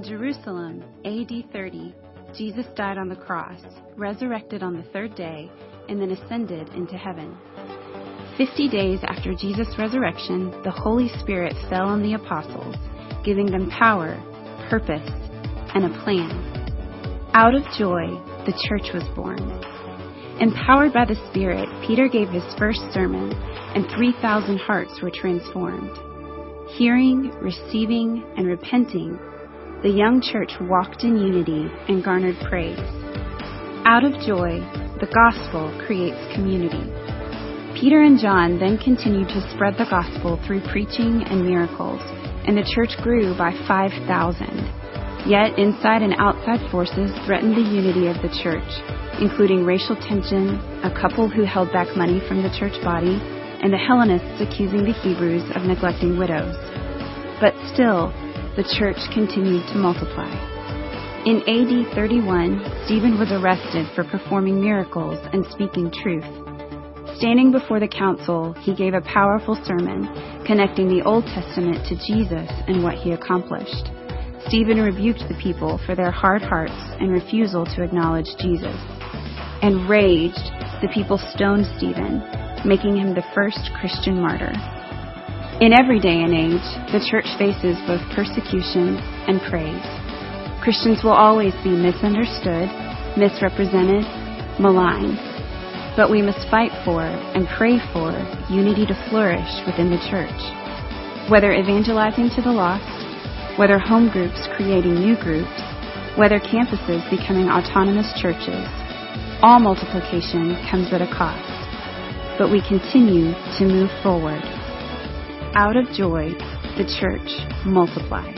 In Jerusalem, AD 30, Jesus died on the cross, resurrected on the third day, and then ascended into heaven. Fifty days after Jesus' resurrection, the Holy Spirit fell on the apostles, giving them power, purpose, and a plan. Out of joy, the church was born. Empowered by the Spirit, Peter gave his first sermon, and 3,000 hearts were transformed. Hearing, receiving, and repenting, the young church walked in unity and garnered praise. Out of joy, the gospel creates community. Peter and John then continued to spread the gospel through preaching and miracles, and the church grew by 5,000. Yet inside and outside forces threatened the unity of the church, including racial tension, a couple who held back money from the church body, and the Hellenists accusing the Hebrews of neglecting widows. But still, the church continued to multiply. In AD 31, Stephen was arrested for performing miracles and speaking truth. Standing before the council, he gave a powerful sermon connecting the Old Testament to Jesus and what he accomplished. Stephen rebuked the people for their hard hearts and refusal to acknowledge Jesus. Enraged, the people stoned Stephen, making him the first Christian martyr. In every day and age, the church faces both persecution and praise. Christians will always be misunderstood, misrepresented, maligned. But we must fight for and pray for unity to flourish within the church. Whether evangelizing to the lost, whether home groups creating new groups, whether campuses becoming autonomous churches, all multiplication comes at a cost. But we continue to move forward out of joy, the church multiplies.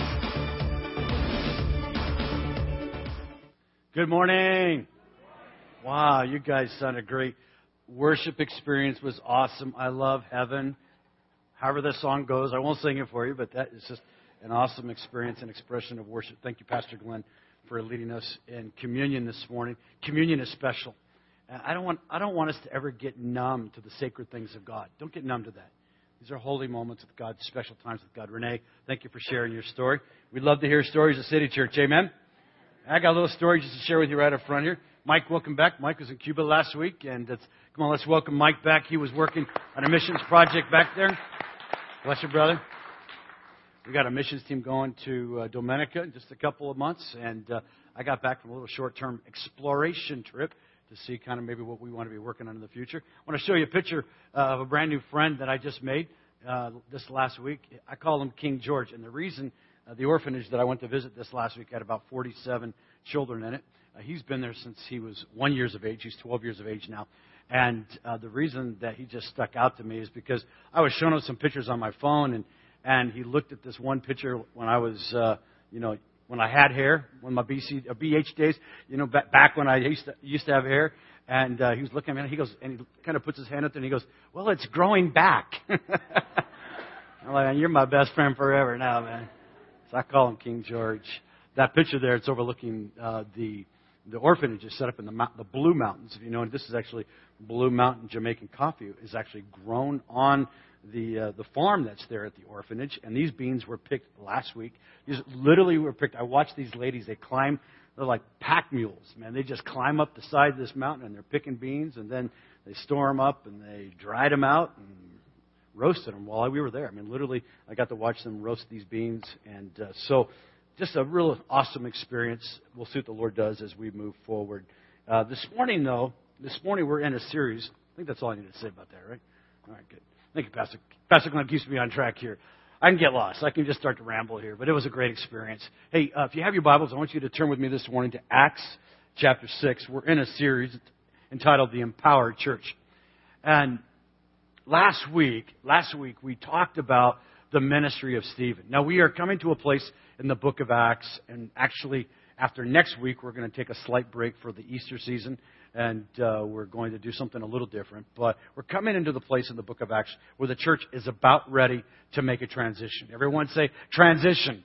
Good morning. Wow, you guys sounded great. Worship experience was awesome. I love heaven. However the song goes, I won't sing it for you, but that is just an awesome experience and expression of worship. Thank you, Pastor Glenn, for leading us in communion this morning. Communion is special. I don't want I don't want us to ever get numb to the sacred things of God. Don't get numb to that. These are holy moments with God, special times with God. Renee, thank you for sharing your story. We'd love to hear stories of City Church. Amen. I got a little story just to share with you right up front here. Mike, welcome back. Mike was in Cuba last week, and come on, let's welcome Mike back. He was working on a missions project back there. Bless you, brother. We got a missions team going to uh, Dominica in just a couple of months, and uh, I got back from a little short-term exploration trip to see kind of maybe what we want to be working on in the future. I want to show you a picture uh, of a brand new friend that I just made uh, this last week. I call him King George, and the reason uh, the orphanage that I went to visit this last week had about 47 children in it. Uh, he's been there since he was one years of age. He's 12 years of age now. And uh, the reason that he just stuck out to me is because I was showing him some pictures on my phone, and and he looked at this one picture when I was, uh, you know, when I had hair, when my BC, uh, BH days, you know, back, back when I used to, used to have hair. And uh, he was looking at me, and he goes, and he kind of puts his hand up there, and he goes, "Well, it's growing back." I'm like, "You're my best friend forever now, man." So I call him King George. That picture there, it's overlooking uh, the the orphanage is set up in the, the Blue Mountains. If you know, And this is actually Blue Mountain Jamaican coffee is actually grown on the uh, the farm that's there at the orphanage, and these beans were picked last week. These literally were picked. I watched these ladies. They climb. They're like pack mules, man. They just climb up the side of this mountain and they're picking beans, and then they store them up and they dried them out and roasted them while we were there. I mean, literally, I got to watch them roast these beans, and uh, so just a real awesome experience. We'll see what the Lord does as we move forward. Uh, this morning, though, this morning we're in a series. I think that's all I need to say about that, right? All right, good. Thank you, Pastor. Pastor Glenn keeps me on track here. I can get lost. I can just start to ramble here, but it was a great experience. Hey, uh, if you have your Bibles, I want you to turn with me this morning to Acts chapter 6. We're in a series entitled The Empowered Church. And last week, last week we talked about the ministry of Stephen. Now we are coming to a place in the book of Acts, and actually after next week we're going to take a slight break for the Easter season and uh, we're going to do something a little different. But we're coming into the place in the book of Acts where the church is about ready to make a transition. Everyone say transition.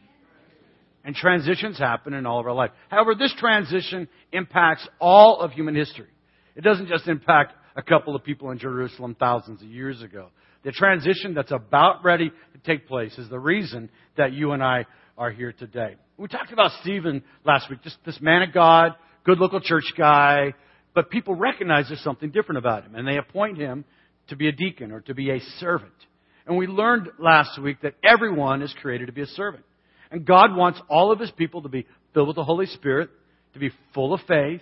And transitions happen in all of our life. However, this transition impacts all of human history. It doesn't just impact a couple of people in Jerusalem thousands of years ago. The transition that's about ready to take place is the reason that you and I are here today. We talked about Stephen last week, just this man of God, good local church guy, but people recognize there's something different about him, and they appoint him to be a deacon or to be a servant. And we learned last week that everyone is created to be a servant. And God wants all of his people to be filled with the Holy Spirit, to be full of faith,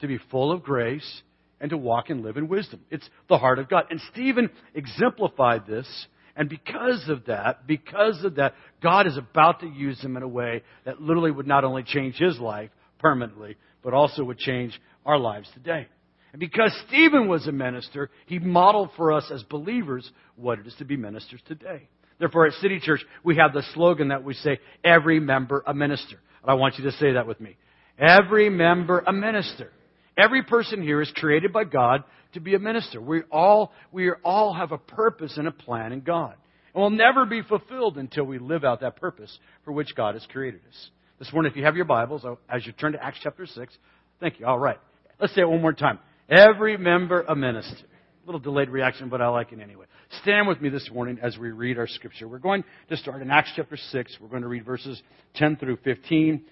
to be full of grace, and to walk and live in wisdom. It's the heart of God. And Stephen exemplified this. And because of that, because of that, God is about to use him in a way that literally would not only change his life permanently, but also would change our lives today. And because Stephen was a minister, he modeled for us as believers what it is to be ministers today. Therefore, at City Church, we have the slogan that we say, every member a minister. And I want you to say that with me. Every member a minister. Every person here is created by God to be a minister. We all, we all have a purpose and a plan in God. And we'll never be fulfilled until we live out that purpose for which God has created us. This morning, if you have your Bibles, oh, as you turn to Acts chapter 6, thank you. All right. Let's say it one more time. Every member a minister. A little delayed reaction, but I like it anyway. Stand with me this morning as we read our scripture. We're going to start in Acts chapter 6. We're going to read verses 10 through 15,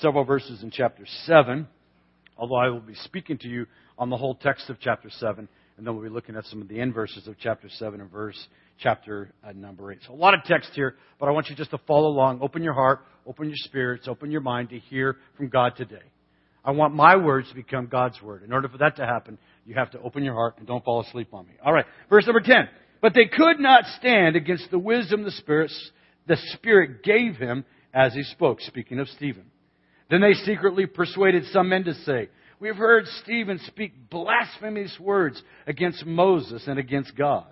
several verses in chapter 7 although I will be speaking to you on the whole text of chapter 7, and then we'll be looking at some of the end verses of chapter 7 and verse chapter uh, number 8. So a lot of text here, but I want you just to follow along. Open your heart, open your spirits, open your mind to hear from God today. I want my words to become God's word. In order for that to happen, you have to open your heart and don't fall asleep on me. All right, verse number 10. But they could not stand against the wisdom the Spirit, the Spirit gave him as he spoke, speaking of Stephen. Then they secretly persuaded some men to say, We have heard Stephen speak blasphemous words against Moses and against God.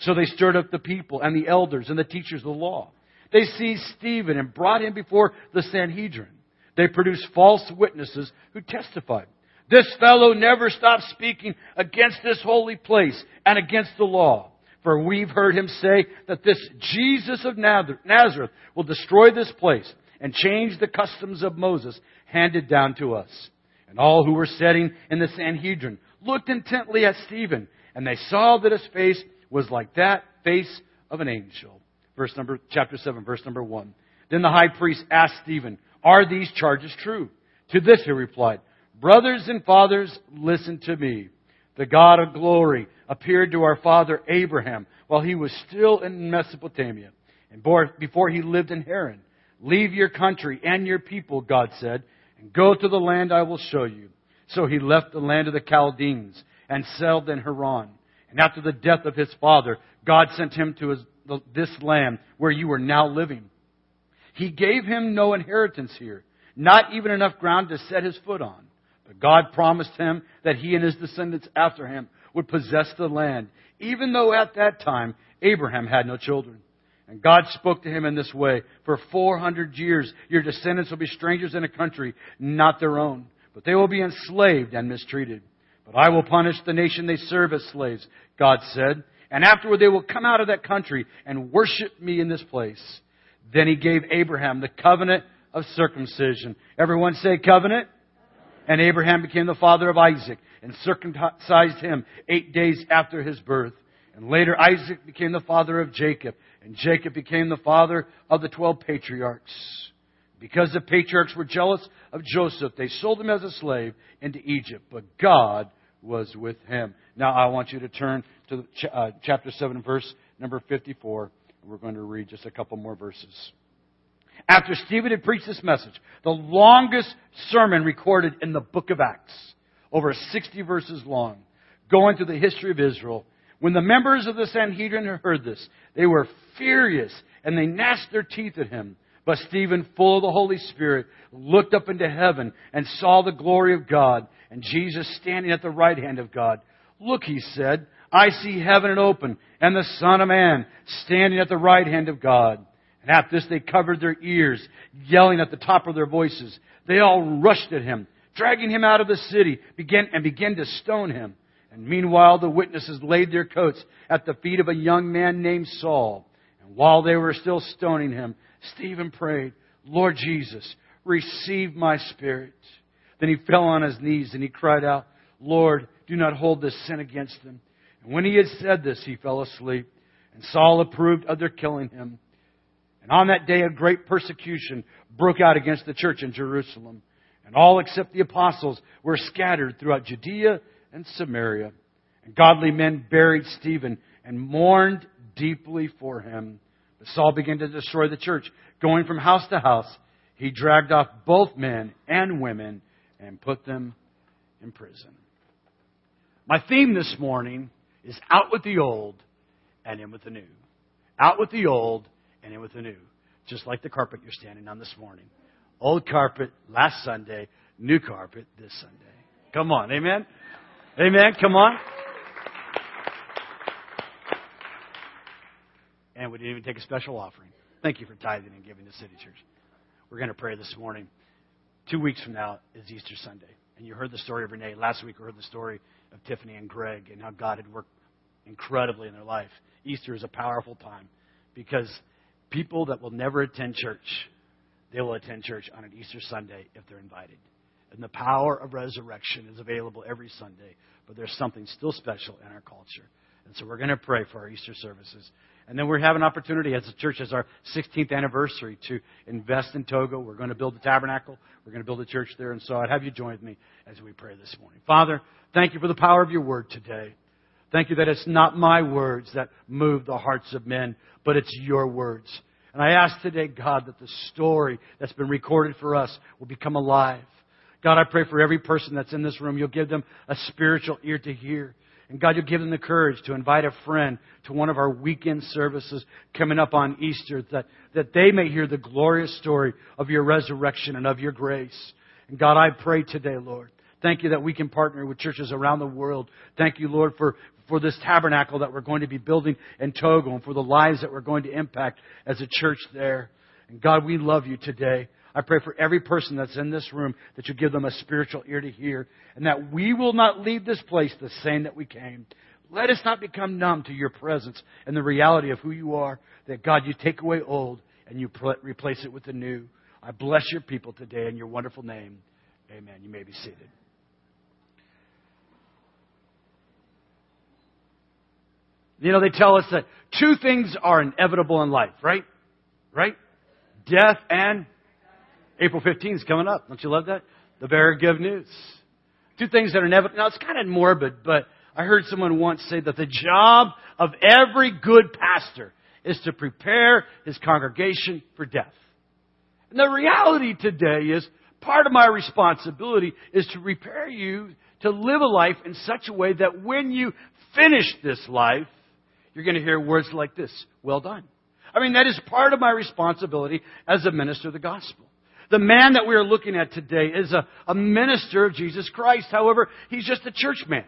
So they stirred up the people and the elders and the teachers of the law. They seized Stephen and brought him before the Sanhedrin. They produced false witnesses who testified. This fellow never stops speaking against this holy place and against the law. For we've heard him say that this Jesus of Nazareth will destroy this place and change the customs of Moses handed down to us. And all who were sitting in the Sanhedrin looked intently at Stephen, and they saw that his face was like that face of an angel. Verse number, chapter 7, verse number 1. Then the high priest asked Stephen, Are these charges true? To this he replied, Brothers and fathers, listen to me. The God of glory appeared to our father Abraham while he was still in Mesopotamia and before he lived in Haran. Leave your country and your people, God said, and go to the land I will show you. So he left the land of the Chaldeans and settled in Haran. And after the death of his father, God sent him to his, this land where you are now living. He gave him no inheritance here, not even enough ground to set his foot on. But God promised him that he and his descendants after him would possess the land, even though at that time Abraham had no children. And God spoke to him in this way For 400 years, your descendants will be strangers in a country not their own, but they will be enslaved and mistreated. But I will punish the nation they serve as slaves, God said. And afterward they will come out of that country and worship me in this place. Then he gave Abraham the covenant of circumcision. Everyone say covenant. And Abraham became the father of Isaac and circumcised him eight days after his birth. And later Isaac became the father of Jacob and Jacob became the father of the twelve patriarchs. Because the patriarchs were jealous of Joseph, they sold him as a slave into Egypt. But God was with him. Now I want you to turn to uh, chapter 7, verse number 54. We're going to read just a couple more verses. After Stephen had preached this message, the longest sermon recorded in the book of Acts, over 60 verses long, going through the history of Israel, when the members of the Sanhedrin heard this, they were furious and they gnashed their teeth at him. But Stephen, full of the Holy Spirit, looked up into heaven and saw the glory of God and Jesus standing at the right hand of God. Look, he said, I see heaven open and the Son of Man standing at the right hand of God. And at this they covered their ears, yelling at the top of their voices. They all rushed at him, dragging him out of the city, began, and began to stone him. And meanwhile, the witnesses laid their coats at the feet of a young man named Saul. And while they were still stoning him, Stephen prayed, Lord Jesus, receive my spirit. Then he fell on his knees and he cried out, Lord, do not hold this sin against them. And when he had said this, he fell asleep. And Saul approved of their killing him. And on that day, a great persecution broke out against the church in Jerusalem. And all except the apostles were scattered throughout Judea and Samaria. And godly men buried Stephen and mourned deeply for him. But Saul began to destroy the church. Going from house to house, he dragged off both men and women and put them in prison. My theme this morning is out with the old and in with the new. Out with the old and in with the new. Just like the carpet you're standing on this morning. Old carpet last Sunday, new carpet this Sunday. Come on, amen? Amen, come on. And we didn't even take a special offering. Thank you for tithing and giving to City Church. We're going to pray this morning. Two weeks from now is Easter Sunday. And you heard the story of Renee. Last week we heard the story of Tiffany and Greg and how God had worked incredibly in their life. Easter is a powerful time because people that will never attend church, they will attend church on an Easter Sunday if they're invited. And the power of resurrection is available every Sunday, but there's something still special in our culture. And so we're going to pray for our Easter services. And then we have an opportunity as a church, as our 16th anniversary, to invest in Togo. We're going to build a tabernacle. We're going to build a church there. And so I'd have you join me as we pray this morning. Father, thank you for the power of your word today. Thank you that it's not my words that move the hearts of men, but it's your words. And I ask today, God, that the story that's been recorded for us will become alive. God, I pray for every person that's in this room, you'll give them a spiritual ear to hear. And God, you'll give them the courage to invite a friend to one of our weekend services coming up on Easter that, that they may hear the glorious story of your resurrection and of your grace. And God, I pray today, Lord. Thank you that we can partner with churches around the world. Thank you, Lord, for, for this tabernacle that we're going to be building in Togo and for the lives that we're going to impact as a church there. And God, we love you today. I pray for every person that's in this room that you give them a spiritual ear to hear and that we will not leave this place the same that we came. Let us not become numb to your presence and the reality of who you are, that God, you take away old and you replace it with the new. I bless your people today in your wonderful name. Amen. You may be seated. You know, they tell us that two things are inevitable in life, right? Right? Death and April 15th is coming up. Don't you love that? The very good news. Two things that are inevitable. Now, it's kind of morbid, but I heard someone once say that the job of every good pastor is to prepare his congregation for death. And the reality today is part of my responsibility is to prepare you to live a life in such a way that when you finish this life, you're going to hear words like this Well done. I mean, that is part of my responsibility as a minister of the gospel. The man that we are looking at today is a, a minister of Jesus Christ. However, he's just a church man.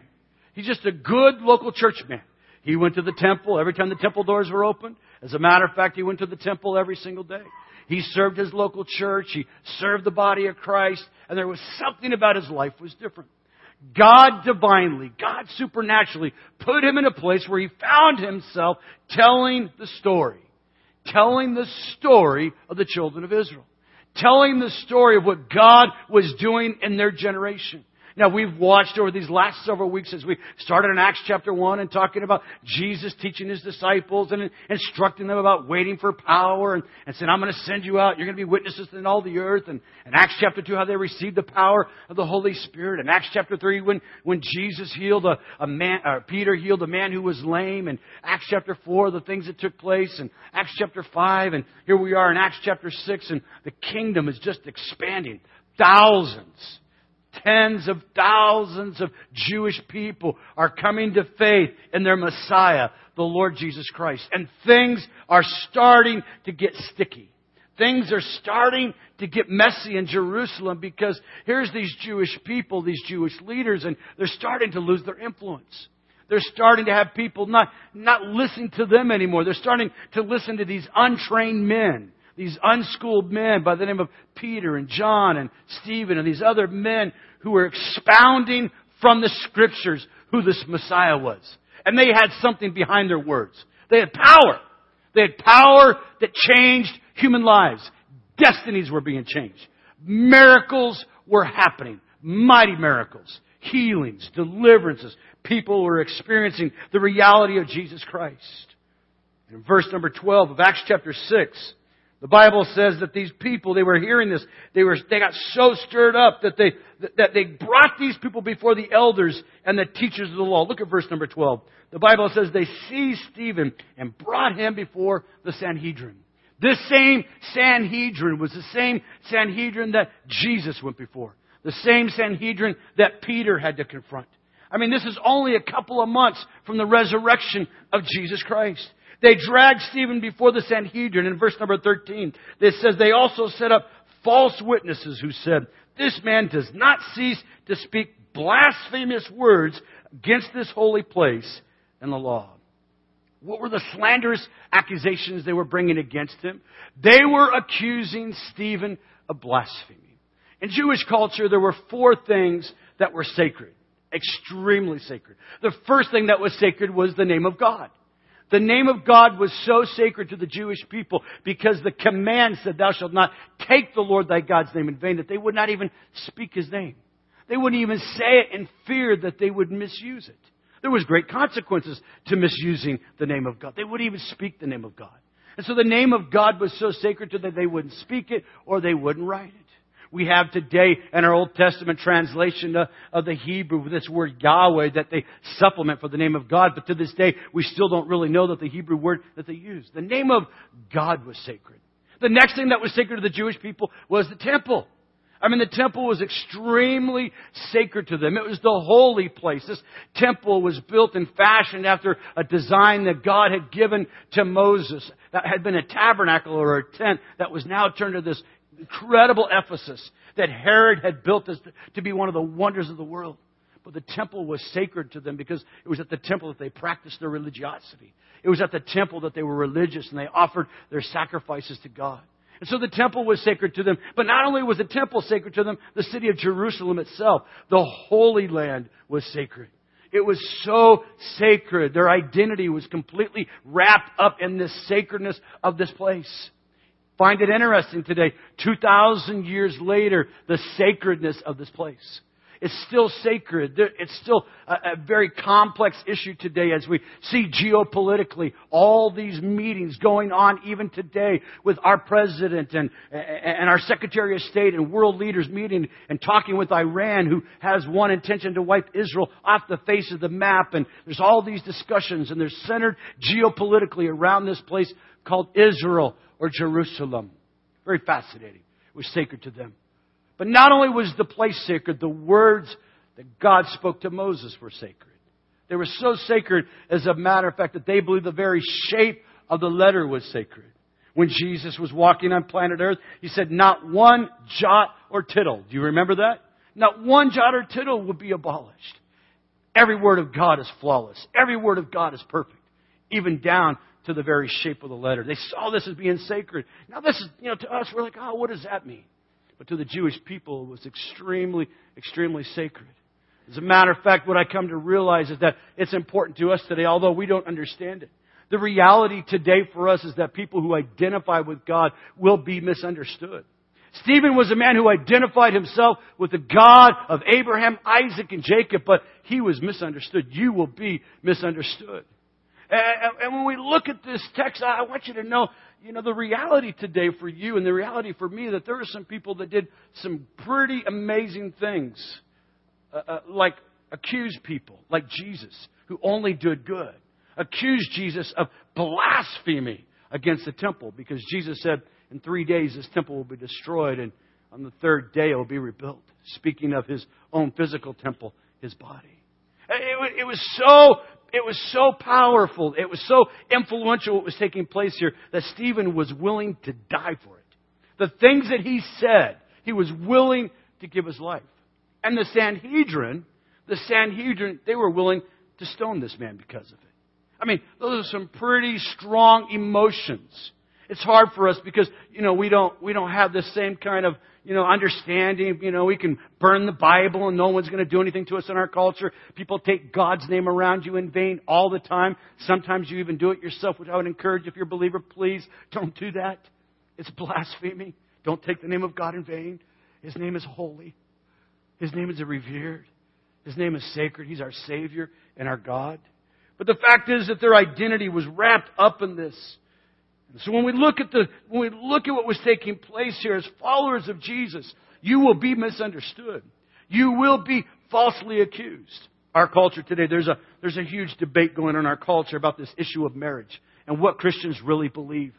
He's just a good local church man. He went to the temple every time the temple doors were open. As a matter of fact, he went to the temple every single day. He served his local church. He served the body of Christ. And there was something about his life was different. God divinely, God supernaturally put him in a place where he found himself telling the story. Telling the story of the children of Israel telling the story of what God was doing in their generation. Now we've watched over these last several weeks as we started in Acts chapter 1 and talking about Jesus teaching his disciples and instructing them about waiting for power and, and saying, I'm going to send you out. You're going to be witnesses in all the earth. And, and Acts chapter 2, how they received the power of the Holy Spirit. And Acts chapter 3, when, when Jesus healed a, a man, or Peter healed a man who was lame. And Acts chapter 4, the things that took place. And Acts chapter 5, and here we are in Acts chapter 6, and the kingdom is just expanding. Thousands Tens of thousands of Jewish people are coming to faith in their Messiah, the Lord Jesus Christ. And things are starting to get sticky. Things are starting to get messy in Jerusalem because here's these Jewish people, these Jewish leaders, and they're starting to lose their influence. They're starting to have people not, not listen to them anymore. They're starting to listen to these untrained men these unschooled men by the name of Peter and John and Stephen and these other men who were expounding from the scriptures who this Messiah was. And they had something behind their words. They had power. They had power that changed human lives. Destinies were being changed. Miracles were happening. Mighty miracles. Healings, deliverances. People were experiencing the reality of Jesus Christ. In verse number 12 of Acts chapter 6, The Bible says that these people, they were hearing this, they were, they got so stirred up that they, that they brought these people before the elders and the teachers of the law. Look at verse number 12. The Bible says they seized Stephen and brought him before the Sanhedrin. This same Sanhedrin was the same Sanhedrin that Jesus went before. The same Sanhedrin that Peter had to confront. I mean, this is only a couple of months from the resurrection of Jesus Christ. They dragged Stephen before the Sanhedrin. In verse number 13, it says they also set up false witnesses who said, This man does not cease to speak blasphemous words against this holy place and the law. What were the slanderous accusations they were bringing against him? They were accusing Stephen of blasphemy. In Jewish culture, there were four things that were sacred. Extremely sacred. The first thing that was sacred was the name of God. The name of God was so sacred to the Jewish people because the command said, Thou shalt not take the Lord thy God's name in vain, that they would not even speak his name. They wouldn't even say it in fear that they would misuse it. There was great consequences to misusing the name of God. They wouldn't even speak the name of God. And so the name of God was so sacred to them they wouldn't speak it or they wouldn't write it. We have today in our Old Testament translation of the Hebrew this word Yahweh that they supplement for the name of God, but to this day we still don't really know that the Hebrew word that they use. The name of God was sacred. The next thing that was sacred to the Jewish people was the temple. I mean, the temple was extremely sacred to them. It was the holy place. This temple was built and fashioned after a design that God had given to Moses. That had been a tabernacle or a tent that was now turned to this incredible edifice that Herod had built as to be one of the wonders of the world. But the temple was sacred to them because it was at the temple that they practiced their religiosity. It was at the temple that they were religious and they offered their sacrifices to God. And so the temple was sacred to them. But not only was the temple sacred to them, the city of Jerusalem itself, the Holy Land, was sacred. It was so sacred. Their identity was completely wrapped up in this sacredness of this place. Find it interesting today, 2,000 years later, the sacredness of this place. It's still sacred. It's still a, very complex issue today as we see geopolitically all these meetings going on even today with our president and, and our secretary of state and world leaders meeting and talking with Iran who has one intention to wipe Israel off the face of the map. And there's all these discussions and they're centered geopolitically around this place called Israel or Jerusalem. Very fascinating. It was sacred to them. But not only was the place sacred, the words that God spoke to Moses were sacred. They were so sacred, as a matter of fact, that they believed the very shape of the letter was sacred. When Jesus was walking on planet Earth, he said, Not one jot or tittle. Do you remember that? Not one jot or tittle would be abolished. Every word of God is flawless. Every word of God is perfect, even down to the very shape of the letter. They saw this as being sacred. Now, this is, you know, to us, we're like, oh, what does that mean? But to the Jewish people, it was extremely, extremely sacred. As a matter of fact, what I come to realize is that it's important to us today, although we don't understand it. The reality today for us is that people who identify with God will be misunderstood. Stephen was a man who identified himself with the God of Abraham, Isaac, and Jacob, but he was misunderstood. You will be misunderstood. And when we look at this text, I want you to know you know, the reality today for you and the reality for me that there are some people that did some pretty amazing things, uh, uh, like accuse people, like Jesus, who only did good. Accuse Jesus of blasphemy against the temple because Jesus said, in three days this temple will be destroyed and on the third day it will be rebuilt. Speaking of his own physical temple, his body. It, was so it was so powerful, it was so influential what was taking place here that Stephen was willing to die for it. The things that he said, he was willing to give his life. And the Sanhedrin, the Sanhedrin, they were willing to stone this man because of it. I mean, those are some pretty strong emotions. It's hard for us because, you know, we don't, we don't have the same kind of you know, understanding, you know, we can burn the Bible and no one's going to do anything to us in our culture. People take God's name around you in vain all the time. Sometimes you even do it yourself, which I would encourage if you're a believer, please don't do that. It's blasphemy. Don't take the name of God in vain. His name is holy. His name is revered. His name is sacred. He's our Savior and our God. But the fact is that their identity was wrapped up in this. So when we look at the, when we look at what was taking place here as followers of Jesus, you will be misunderstood. You will be falsely accused. Our culture today, there's a, there's a huge debate going on in our culture about this issue of marriage and what Christians really believe.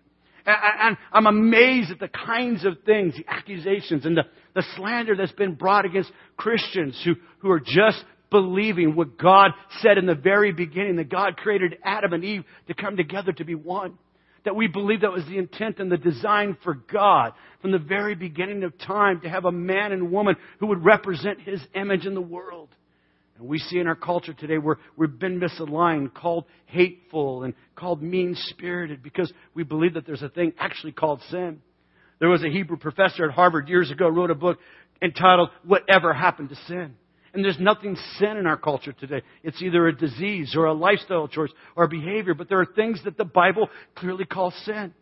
And I'm amazed at the kinds of things, the accusations and the, the slander that's been brought against Christians who, who are just believing what God said in the very beginning, that God created Adam and Eve to come together to be one. That we believe that was the intent and the design for God from the very beginning of time to have a man and woman who would represent His image in the world. And we see in our culture today where we've been misaligned, called hateful, and called mean spirited because we believe that there's a thing actually called sin. There was a Hebrew professor at Harvard years ago wrote a book entitled Whatever Happened to Sin? And there's nothing sin in our culture today. It's either a disease or a lifestyle choice or a behavior, but there are things that the Bible clearly calls sin.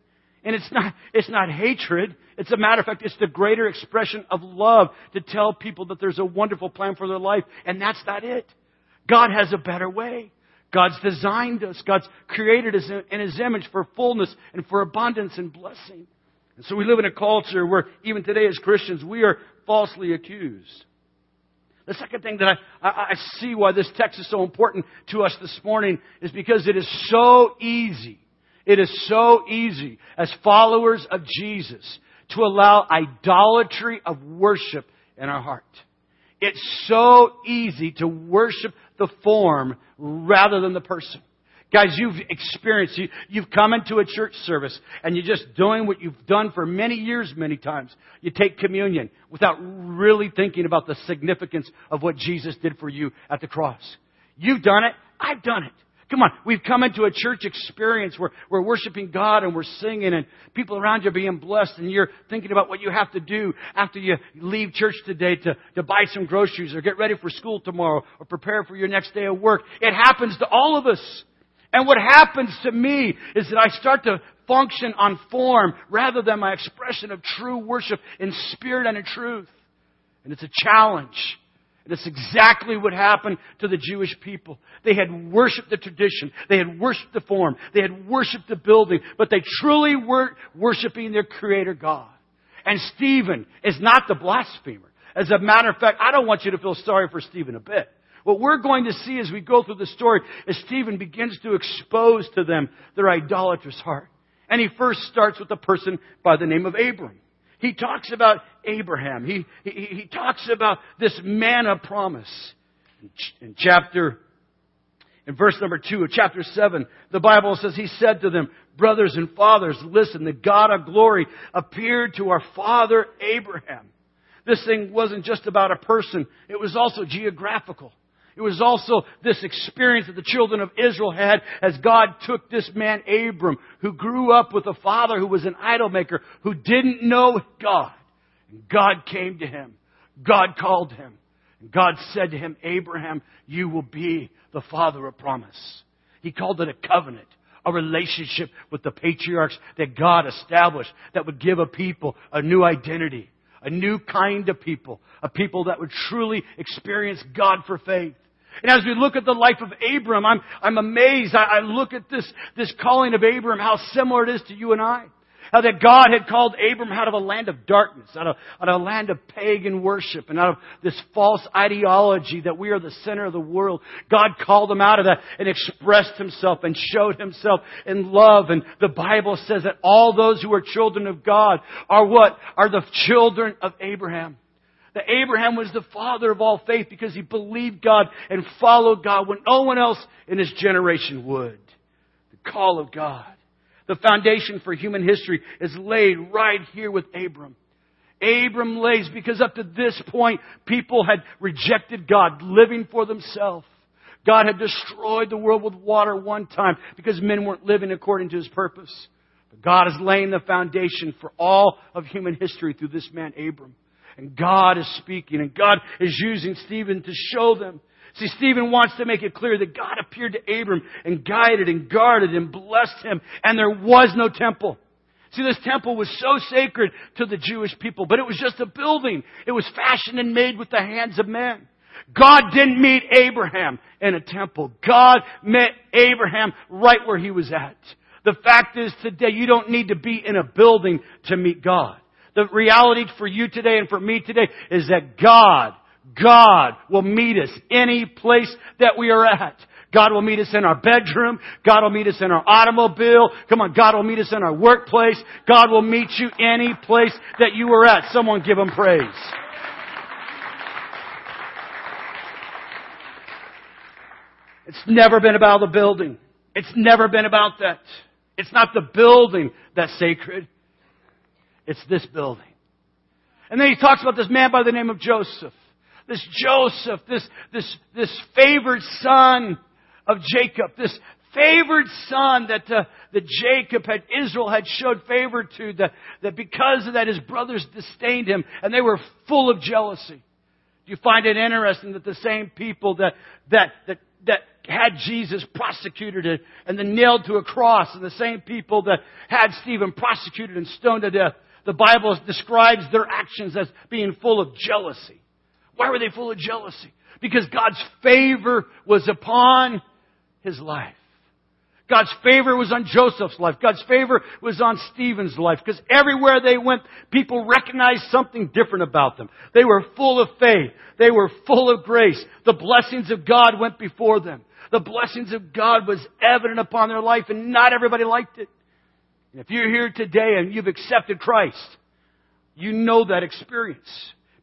And it's not, it's not hatred. It's a matter of fact, it's the greater expression of love to tell people that there's a wonderful plan for their life. And that's not it. God has a better way. God's designed us. God's created us in His image for fullness and for abundance and blessing. And so we live in a culture where even today as Christians, we are falsely accused. The second thing that I, I, I see why this text is so important to us this morning is because it is so easy it is so easy as followers of Jesus to allow idolatry of worship in our heart. It's so easy to worship the form rather than the person. Guys, you've experienced, you, you've come into a church service and you're just doing what you've done for many years, many times. You take communion without really thinking about the significance of what Jesus did for you at the cross. You've done it. I've done it. Come on, we've come into a church experience where we're worshiping God and we're singing and people around you are being blessed and you're thinking about what you have to do after you leave church today to, to buy some groceries or get ready for school tomorrow or prepare for your next day of work. It happens to all of us. And what happens to me is that I start to function on form rather than my expression of true worship in spirit and in truth. And it's a challenge. And it's exactly what happened to the Jewish people. They had worshiped the tradition. They had worshiped the form. They had worshiped the building. But they truly weren't worshiping their Creator God. And Stephen is not the blasphemer. As a matter of fact, I don't want you to feel sorry for Stephen a bit. What we're going to see as we go through the story is Stephen begins to expose to them their idolatrous heart. And he first starts with a person by the name of Abram. He talks about Abraham. He, he, he talks about this man of promise. In chapter, in verse number two of chapter seven, the Bible says, He said to them, Brothers and fathers, listen, the God of glory appeared to our father Abraham. This thing wasn't just about a person, it was also geographical. It was also this experience that the children of Israel had as God took this man Abram, who grew up with a father who was an idol maker, who didn't know God. And God came to him. God called him. And God said to him, Abraham, you will be the father of promise. He called it a covenant a relationship with the patriarchs that God established that would give a people a new identity, a new kind of people, a people that would truly experience God for faith. And as we look at the life of Abram, I'm, I'm amazed. I, I look at this, this calling of Abram, how similar it is to you and I. How that God had called Abram out of a land of darkness, out of, out of a land of pagan worship, and out of this false ideology that we are the center of the world. God called him out of that and expressed himself and showed himself in love. And the Bible says that all those who are children of God are what? Are the children of Abraham that Abraham was the father of all faith because he believed God and followed God when no one else in his generation would. The call of God. The foundation for human history is laid right here with Abram. Abram lays because up to this point, people had rejected God, living for themselves. God had destroyed the world with water one time because men weren't living according to his purpose. But God is laying the foundation for all of human history through this man, Abram. And God is speaking, and God is using Stephen to show them. See, Stephen wants to make it clear that God appeared to Abram and guided and guarded and blessed him, and there was no temple. See, this temple was so sacred to the Jewish people, but it was just a building. It was fashioned and made with the hands of men. God didn't meet Abraham in a temple. God met Abraham right where he was at. The fact is today you don't need to be in a building to meet God. The reality for you today and for me today is that God, God will meet us any place that we are at. God will meet us in our bedroom. God will meet us in our automobile. Come on, God will meet us in our workplace. God will meet you any place that you are at. Someone give him praise. It's never been about the building. It's never been about that. It's not the building that's sacred. It's this building. And then he talks about this man by the name of Joseph. This Joseph, this, this, this favored son of Jacob, this favored son that, uh, that Jacob had, Israel had showed favor to, that, that because of that his brothers disdained him and they were full of jealousy. Do you find it interesting that the same people that, that, that, that had Jesus prosecuted and then nailed to a cross and the same people that had Stephen prosecuted and stoned to death, the Bible describes their actions as being full of jealousy. Why were they full of jealousy? Because God's favor was upon his life. God's favor was on Joseph's life. God's favor was on Stephen's life. Because everywhere they went, people recognized something different about them. They were full of faith. They were full of grace. The blessings of God went before them. The blessings of God was evident upon their life and not everybody liked it. If you're here today and you've accepted Christ, you know that experience.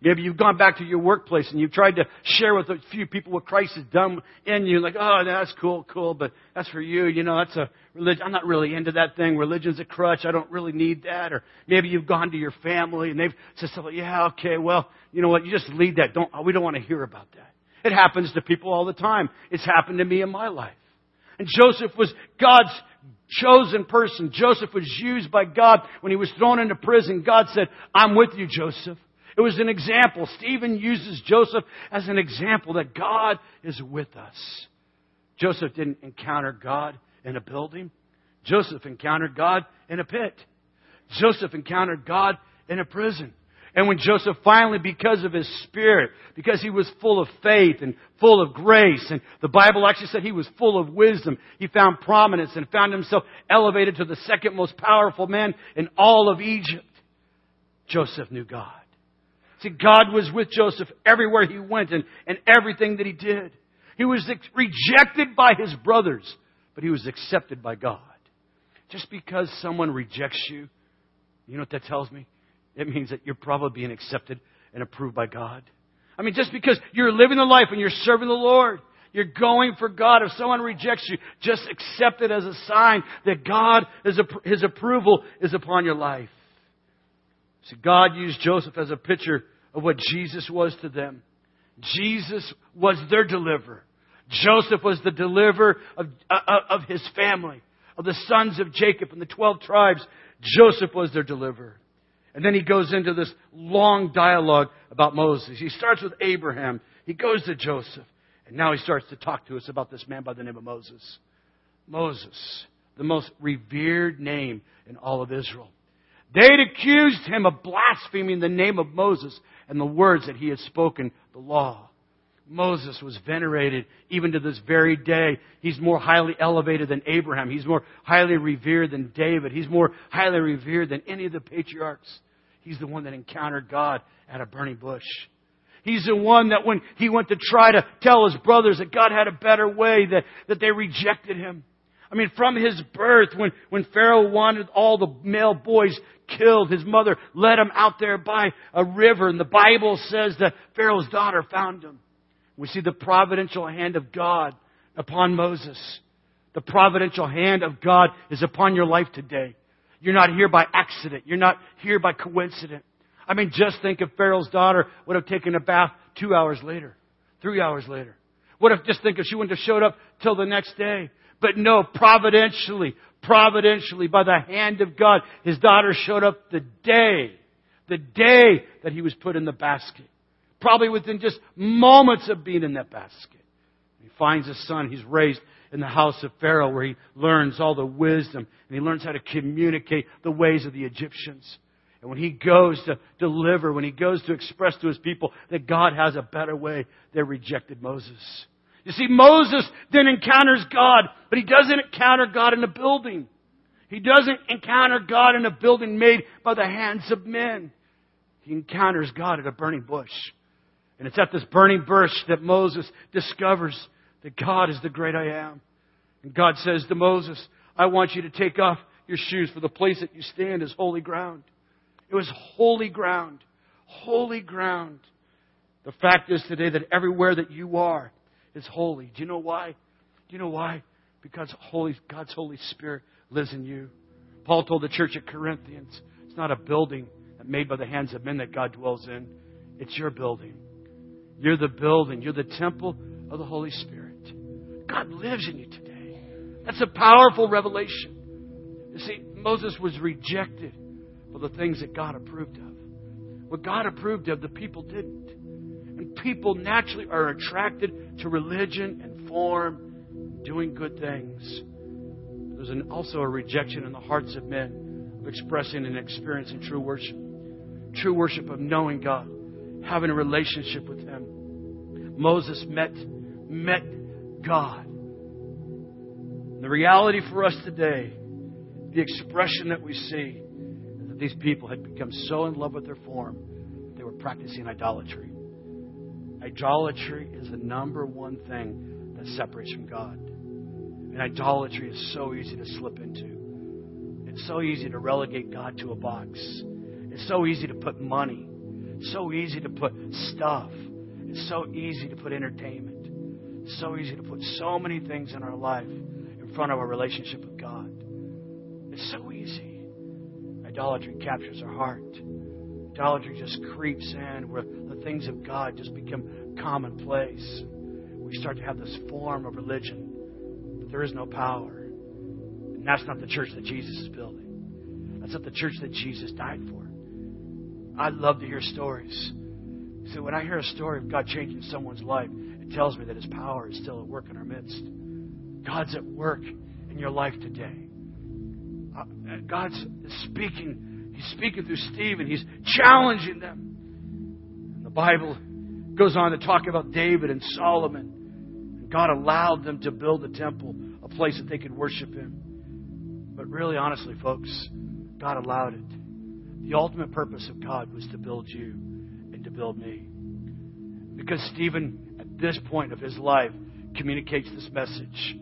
Maybe you've gone back to your workplace and you've tried to share with a few people what Christ has done in you. Like, oh, that's cool, cool, but that's for you. You know, that's a religion. I'm not really into that thing. Religion's a crutch. I don't really need that. Or maybe you've gone to your family and they've said something. Yeah, okay, well, you know what? You just lead that. Don't. We don't want to hear about that. It happens to people all the time. It's happened to me in my life. And Joseph was God's chosen person. Joseph was used by God when he was thrown into prison. God said, I'm with you, Joseph. It was an example. Stephen uses Joseph as an example that God is with us. Joseph didn't encounter God in a building. Joseph encountered God in a pit. Joseph encountered God in a prison. And when Joseph finally, because of his spirit, because he was full of faith and full of grace, and the Bible actually said he was full of wisdom, he found prominence and found himself elevated to the second most powerful man in all of Egypt. Joseph knew God. See, God was with Joseph everywhere he went and, and everything that he did. He was rejected by his brothers, but he was accepted by God. Just because someone rejects you, you know what that tells me? It means that you're probably being accepted and approved by God. I mean, just because you're living the life and you're serving the Lord, you're going for God. If someone rejects you, just accept it as a sign that God, is His approval is upon your life. See, God used Joseph as a picture of what Jesus was to them. Jesus was their deliverer. Joseph was the deliverer of, uh, of his family, of the sons of Jacob and the 12 tribes. Joseph was their deliverer. And then he goes into this long dialogue about Moses. He starts with Abraham. He goes to Joseph. And now he starts to talk to us about this man by the name of Moses. Moses, the most revered name in all of Israel. They'd accused him of blaspheming the name of Moses and the words that he had spoken, the law. Moses was venerated even to this very day. He's more highly elevated than Abraham. He's more highly revered than David. He's more highly revered than any of the patriarchs. He's the one that encountered God at a burning bush. He's the one that when he went to try to tell his brothers that God had a better way, that, that they rejected him. I mean, from his birth, when, when Pharaoh wanted all the male boys killed, his mother led him out there by a river, and the Bible says that Pharaoh's daughter found him. We see the providential hand of God upon Moses. The providential hand of God is upon your life today. You're not here by accident. You're not here by coincidence. I mean, just think if Pharaoh's daughter would have taken a bath two hours later, three hours later. What if, just think if she wouldn't have showed up till the next day? But no, providentially, providentially, by the hand of God, his daughter showed up the day, the day that he was put in the basket. Probably within just moments of being in that basket. He finds his son. He's raised in the house of Pharaoh where he learns all the wisdom and he learns how to communicate the ways of the Egyptians. And when he goes to deliver, when he goes to express to his people that God has a better way, they rejected Moses. You see, Moses then encounters God, but he doesn't encounter God in a building. He doesn't encounter God in a building made by the hands of men. He encounters God at a burning bush. And it's at this burning bush that Moses discovers that God is the great I am. And God says to Moses, I want you to take off your shoes, for the place that you stand is holy ground. It was holy ground. Holy ground. The fact is today that everywhere that you are is holy. Do you know why? Do you know why? Because Holy, God's Holy Spirit lives in you. Paul told the church at Corinthians, it's not a building made by the hands of men that God dwells in. It's your building. You're the building. You're the temple of the Holy Spirit. God lives in you today. That's a powerful revelation. You see, Moses was rejected for the things that God approved of. What God approved of, the people didn't. And people naturally are attracted to religion and form, doing good things. There's an, also a rejection in the hearts of men of expressing and experiencing true worship. True worship of knowing God, having a relationship with Him. Moses met, met God. The reality for us today, the expression that we see, is that these people had become so in love with their form, they were practicing idolatry. Idolatry is the number one thing that separates from God. And idolatry is so easy to slip into. It's so easy to relegate God to a box. It's so easy to put money. It's so easy to put stuff. It's so easy to put entertainment. It's so easy to put so many things in our life in front of our relationship with God. It's so easy. Idolatry captures our heart. Idolatry just creeps in where the things of God just become commonplace. We start to have this form of religion but there is no power. And that's not the church that Jesus is building. That's not the church that Jesus died for. I love to hear stories. So when I hear a story of God changing someone's life, it tells me that His power is still at work in our midst. God's at work in your life today. Uh, God's speaking. He's speaking through Stephen. He's challenging them. And the Bible goes on to talk about David and Solomon And God allowed them to build a temple, a place that they could worship Him. But really, honestly, folks, God allowed it. The ultimate purpose of God was to build you and to build me. Because Stephen, at this point of his life, communicates this message.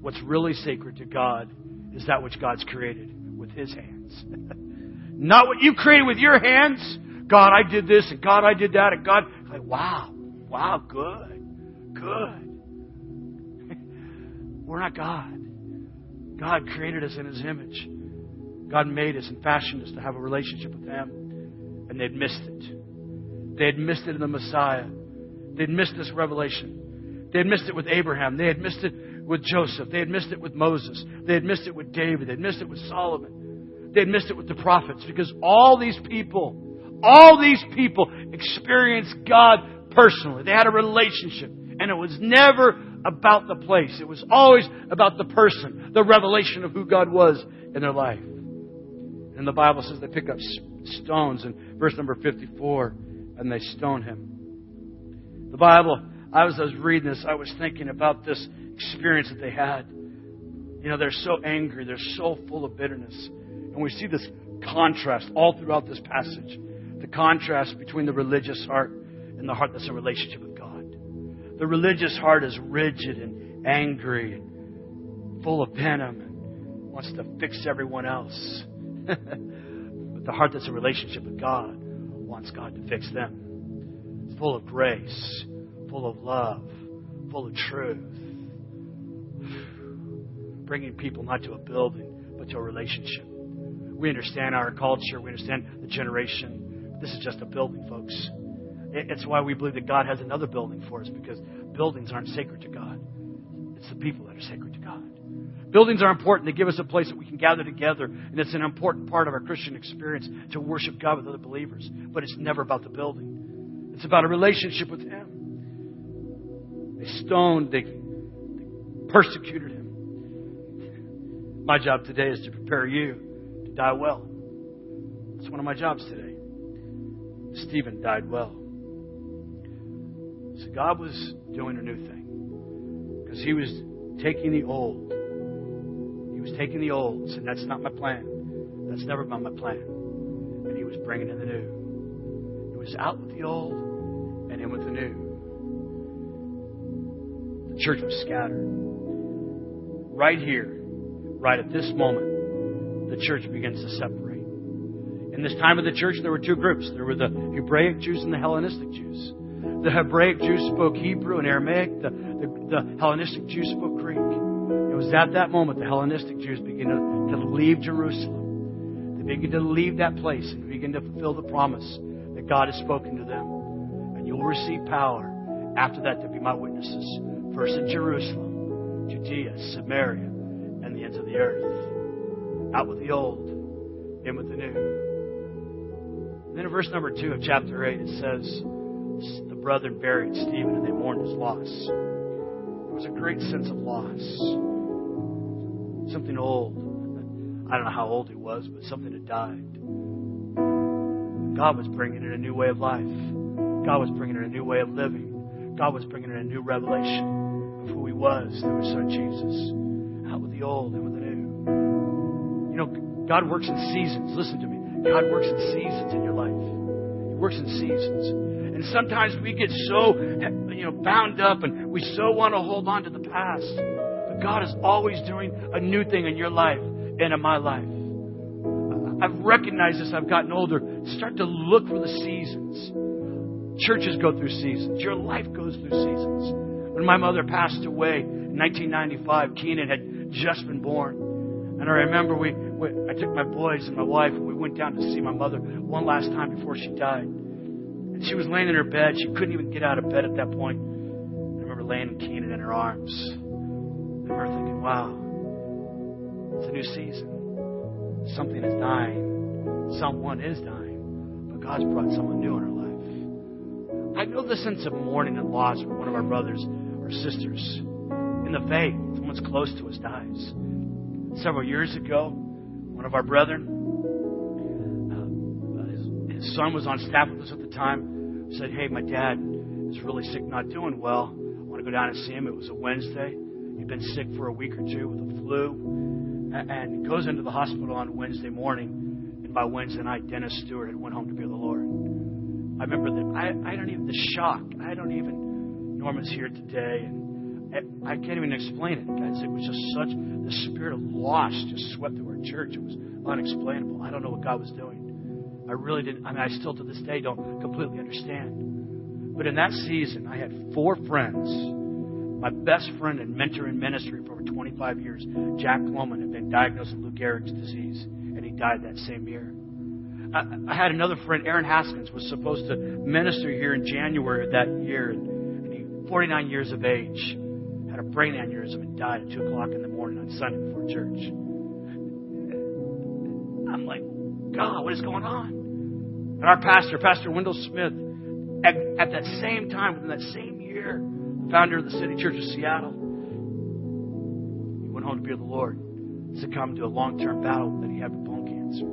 What's really sacred to God is that which God's created with His hands. Not what you created with your hands. God, I did this, and God, I did that, and God, like, wow, wow, good, good. We're not God. God created us in His image. God made us and fashioned us to have a relationship with Him. And they'd missed it. They had missed it in the Messiah. They'd missed this revelation. They had missed it with Abraham. They had missed it with Joseph. They had missed it with Moses. They had missed it with David. They had missed it with Solomon. They had missed it with the prophets because all these people, all these people experienced God personally. They had a relationship. And it was never about the place. It was always about the person, the revelation of who God was in their life. And the Bible says they pick up stones in verse number 54 and they stone him. The Bible, I was, I was reading this, I was thinking about this experience that they had. You know, they're so angry, they're so full of bitterness. And we see this contrast all throughout this passage the contrast between the religious heart and the heart that's in relationship with God. the religious heart is rigid and angry and full of venom and wants to fix everyone else. But the heart that's in relationship with God wants God to fix them. It's full of grace, full of love, full of truth. Bringing people not to a building, but to a relationship. We understand our culture, we understand the generation. This is just a building, folks. It's why we believe that God has another building for us because buildings aren't sacred to God. It's the people that are sacred to God. Buildings are important. They give us a place that we can gather together, and it's an important part of our Christian experience to worship God with other believers. But it's never about the building, it's about a relationship with Him. They stoned, they, they persecuted Him. My job today is to prepare you to die well. It's one of my jobs today. Stephen died well. So God was doing a new thing. Because He was taking the old, was taking the old, and that's not my plan. That's never been my plan. And he was bringing in the new. It was out with the old and in with the new. The church was scattered. Right here, right at this moment, the church begins to separate. In this time of the church, there were two groups. There were the Hebraic Jews and the Hellenistic Jews. The Hebraic Jews spoke Hebrew and Aramaic. The, the, the Hellenistic Jews spoke Greek. It was at that moment the Hellenistic Jews began to, to leave Jerusalem. They begin to leave that place and begin to fulfill the promise that God has spoken to them. And you'll receive power after that to be my witnesses. First in Jerusalem, Judea, Samaria, and the ends of the earth. Out with the old, in with the new. And then in verse number two of chapter 8, it says, The brethren buried Stephen and they mourned his loss. There was a great sense of loss something old. I don't know how old he was, but something had died. God was bringing in a new way of life. God was bringing in a new way of living. God was bringing in a new revelation of who He was through His Son Jesus. Out with the old and with the new. You know, God works in seasons. Listen to me. God works in seasons in your life. He works in seasons. And sometimes we get so, you know, bound up and we so want to hold on to the past. God is always doing a new thing in your life and in my life. I've recognized this. I've gotten older. Start to look for the seasons. Churches go through seasons. Your life goes through seasons. When my mother passed away in 1995, Keenan had just been born. And I remember we, we, I took my boys and my wife and we went down to see my mother one last time before she died. And she was laying in her bed. She couldn't even get out of bed at that point. I remember laying Keenan in her arms. And we're thinking, wow, it's a new season. Something is dying. Someone is dying. But God's brought someone new in our life. I know the sense of mourning and loss for one of our brothers or sisters in the faith, someone's close to us, dies. Several years ago, one of our brethren, uh, his, his son was on staff with us at the time, said, Hey, my dad is really sick, not doing well. I want to go down and see him. It was a Wednesday. He'd been sick for a week or two with the flu, and goes into the hospital on Wednesday morning. And by Wednesday night, Dennis Stewart had went home to be with the Lord. I remember that. I, I don't even the shock. I don't even. Norman's here today, and I can't even explain it, guys. It was just such the spirit of loss just swept through our church. It was unexplainable. I don't know what God was doing. I really didn't. I mean, I still to this day don't completely understand. But in that season, I had four friends my best friend and mentor in ministry for over 25 years, Jack Loman, had been diagnosed with Lou Gehrig's disease, and he died that same year. I, I had another friend, Aaron Haskins, was supposed to minister here in January of that year, and he, 49 years of age, had a brain aneurysm and died at 2 o'clock in the morning on Sunday before church. I'm like, God, what is going on? And our pastor, Pastor Wendell Smith, at, at that same time, within that same year, founder of the City Church of Seattle. He went home to be with the Lord, succumbed to a long term battle that he had with bone cancer.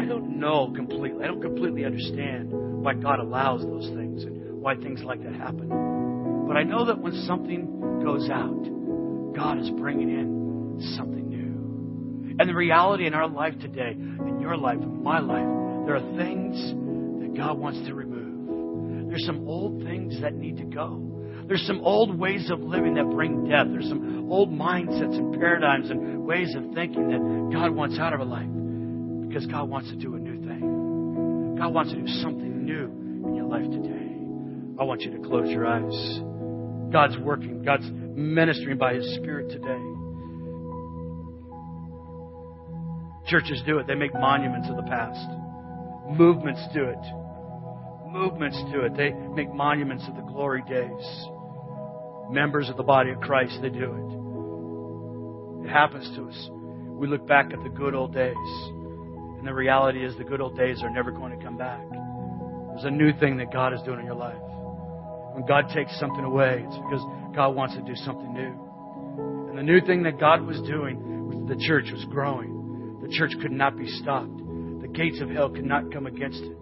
I don't know completely. I don't completely understand why God allows those things and why things like that happen. But I know that when something goes out, God is bringing in something new. And the reality in our life today, in your life, in my life, there are things that God wants to remove. There's some old things that need to go. There's some old ways of living that bring death. There's some old mindsets and paradigms and ways of thinking that God wants out of our life because God wants to do a new thing. God wants to do something new in your life today. I want you to close your eyes. God's working, God's ministering by His Spirit today. Churches do it, they make monuments of the past. Movements do it movements do it. They make monuments of the glory days. Members of the body of Christ, they do it. It happens to us. We look back at the good old days, and the reality is the good old days are never going to come back. There's a new thing that God is doing in your life. When God takes something away, it's because God wants to do something new. And the new thing that God was doing was the church was growing. The church could not be stopped. The gates of hell could not come against it.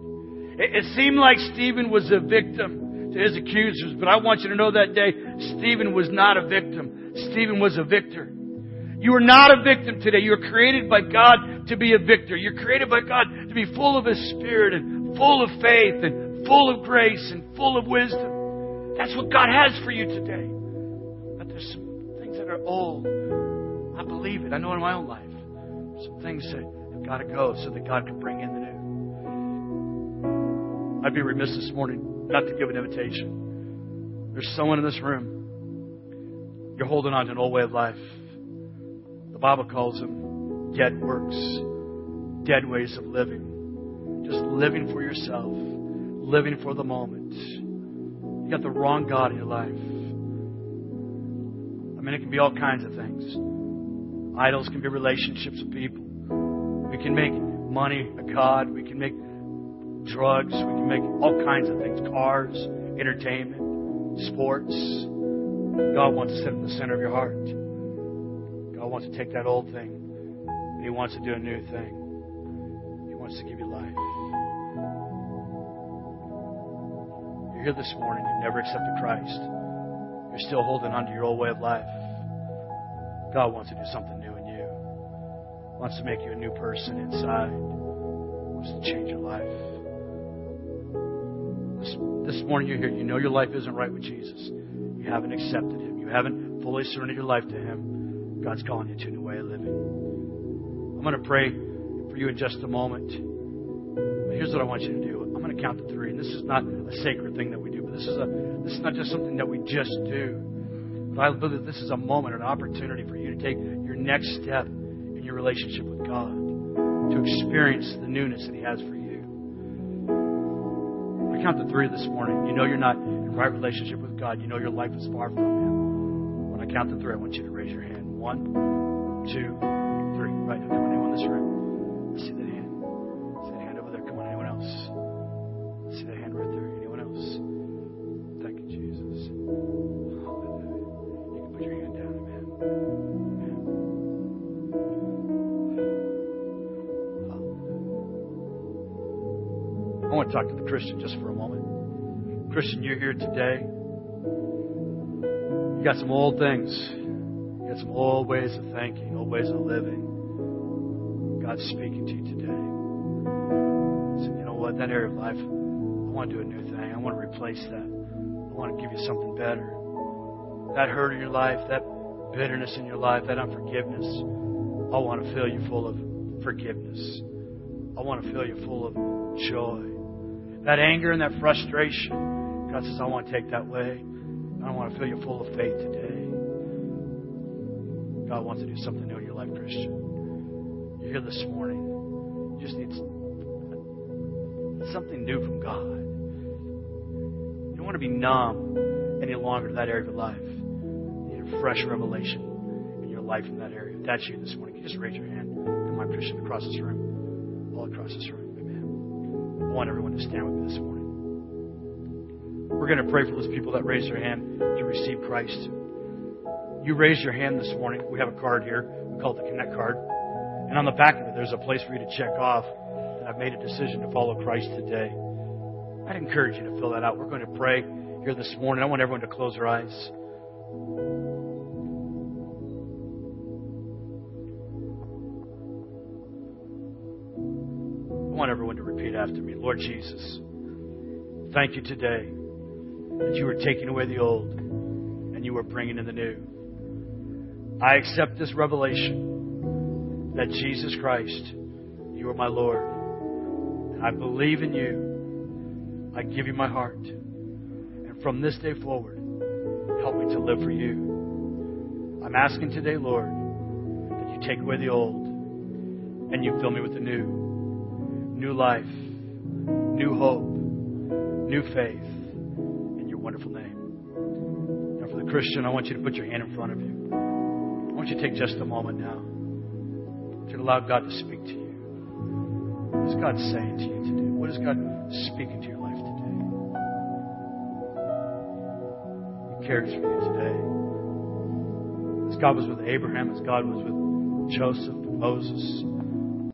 It, seemed like Stephen was a victim to his accusers, but I want you to know that day, Stephen was not a victim. Stephen was a victor. You are not a victim today. You are created by God to be a victor. You're created by God to be full of His Spirit and full of faith and full of grace and full of wisdom. That's what God has for you today. But there's some things that are old. I believe it. I know in my own life. Some things that have got to go so that God can bring in the new. I'd be remiss this morning not to give an invitation. There's someone in this room. You're holding on to an old way of life. The Bible calls them dead works, dead ways of living. Just living for yourself, living for the moment. You got the wrong God in your life. I mean, it can be all kinds of things. Idols can be relationships with people. We can make money a God. We can make drugs. We can make all kinds of things cars, entertainment, sports. God wants to sit in the center of your heart. God wants to take that old thing and He wants to do a new thing. He wants to give you life. You're here this morning, you've never accepted Christ. You're still holding on to your old way of life. God wants to do something new in you. Wants to make you a new person inside. Wants to change your life. This, this morning you're here. You know your life isn't right with Jesus. You haven't accepted Him. You haven't fully surrendered your life to Him. God's calling you to a new way of living. I'm going to pray for you in just a moment. But here's what I want you to do. I'm going to count to three. And this is not a sacred thing that we do, but this is a this is not just something that we just do. But I believe that this is a moment, an opportunity for you to take your next step in your relationship with God, to experience the newness that He has for you. Count to three this morning. You know you're not in right relationship with God. You know your life is far from Him. When I count to three, I want you to raise your hand. One, two, talk to the Christian just for a moment. Christian, you're here today. You got some old things. You got some old ways of thinking, old ways of living. God's speaking to you today. So you know what? That area of life, I want to do a new thing. I want to replace that. I want to give you something better. That hurt in your life, that bitterness in your life, that unforgiveness, I want to fill you full of forgiveness. I want to fill you full of joy. That anger and that frustration, God says, I want to take that way. I want to fill you full of faith today. God wants to do something new in your life, Christian. You're here this morning. You just need something new from God. You don't want to be numb any longer to that area of your life. You need a fresh revelation in your life in that area. If that's you this morning, you just raise your hand. Come on, Christian, across this room. All across this room. Want everyone to stand with me this morning. We're going to pray for those people that raise their hand to receive Christ. You raise your hand this morning. We have a card here. We call it the Connect card. And on the back of it, there's a place for you to check off that I've made a decision to follow Christ today. I'd encourage you to fill that out. We're going to pray here this morning. I want everyone to close their eyes. I want everyone to repeat after me Lord Jesus, thank you today that you are taking away the old and you are bringing in the new. I accept this revelation that Jesus Christ, you are my Lord. I believe in you. I give you my heart. And from this day forward, help me to live for you. I'm asking today, Lord, that you take away the old and you fill me with the new. New life, new hope, new faith in your wonderful name. Now, for the Christian, I want you to put your hand in front of you. I want you to take just a moment now to allow God to speak to you. What is God saying to you today? What is God speaking to your life today? He cares for you today. As God was with Abraham, as God was with Joseph Moses,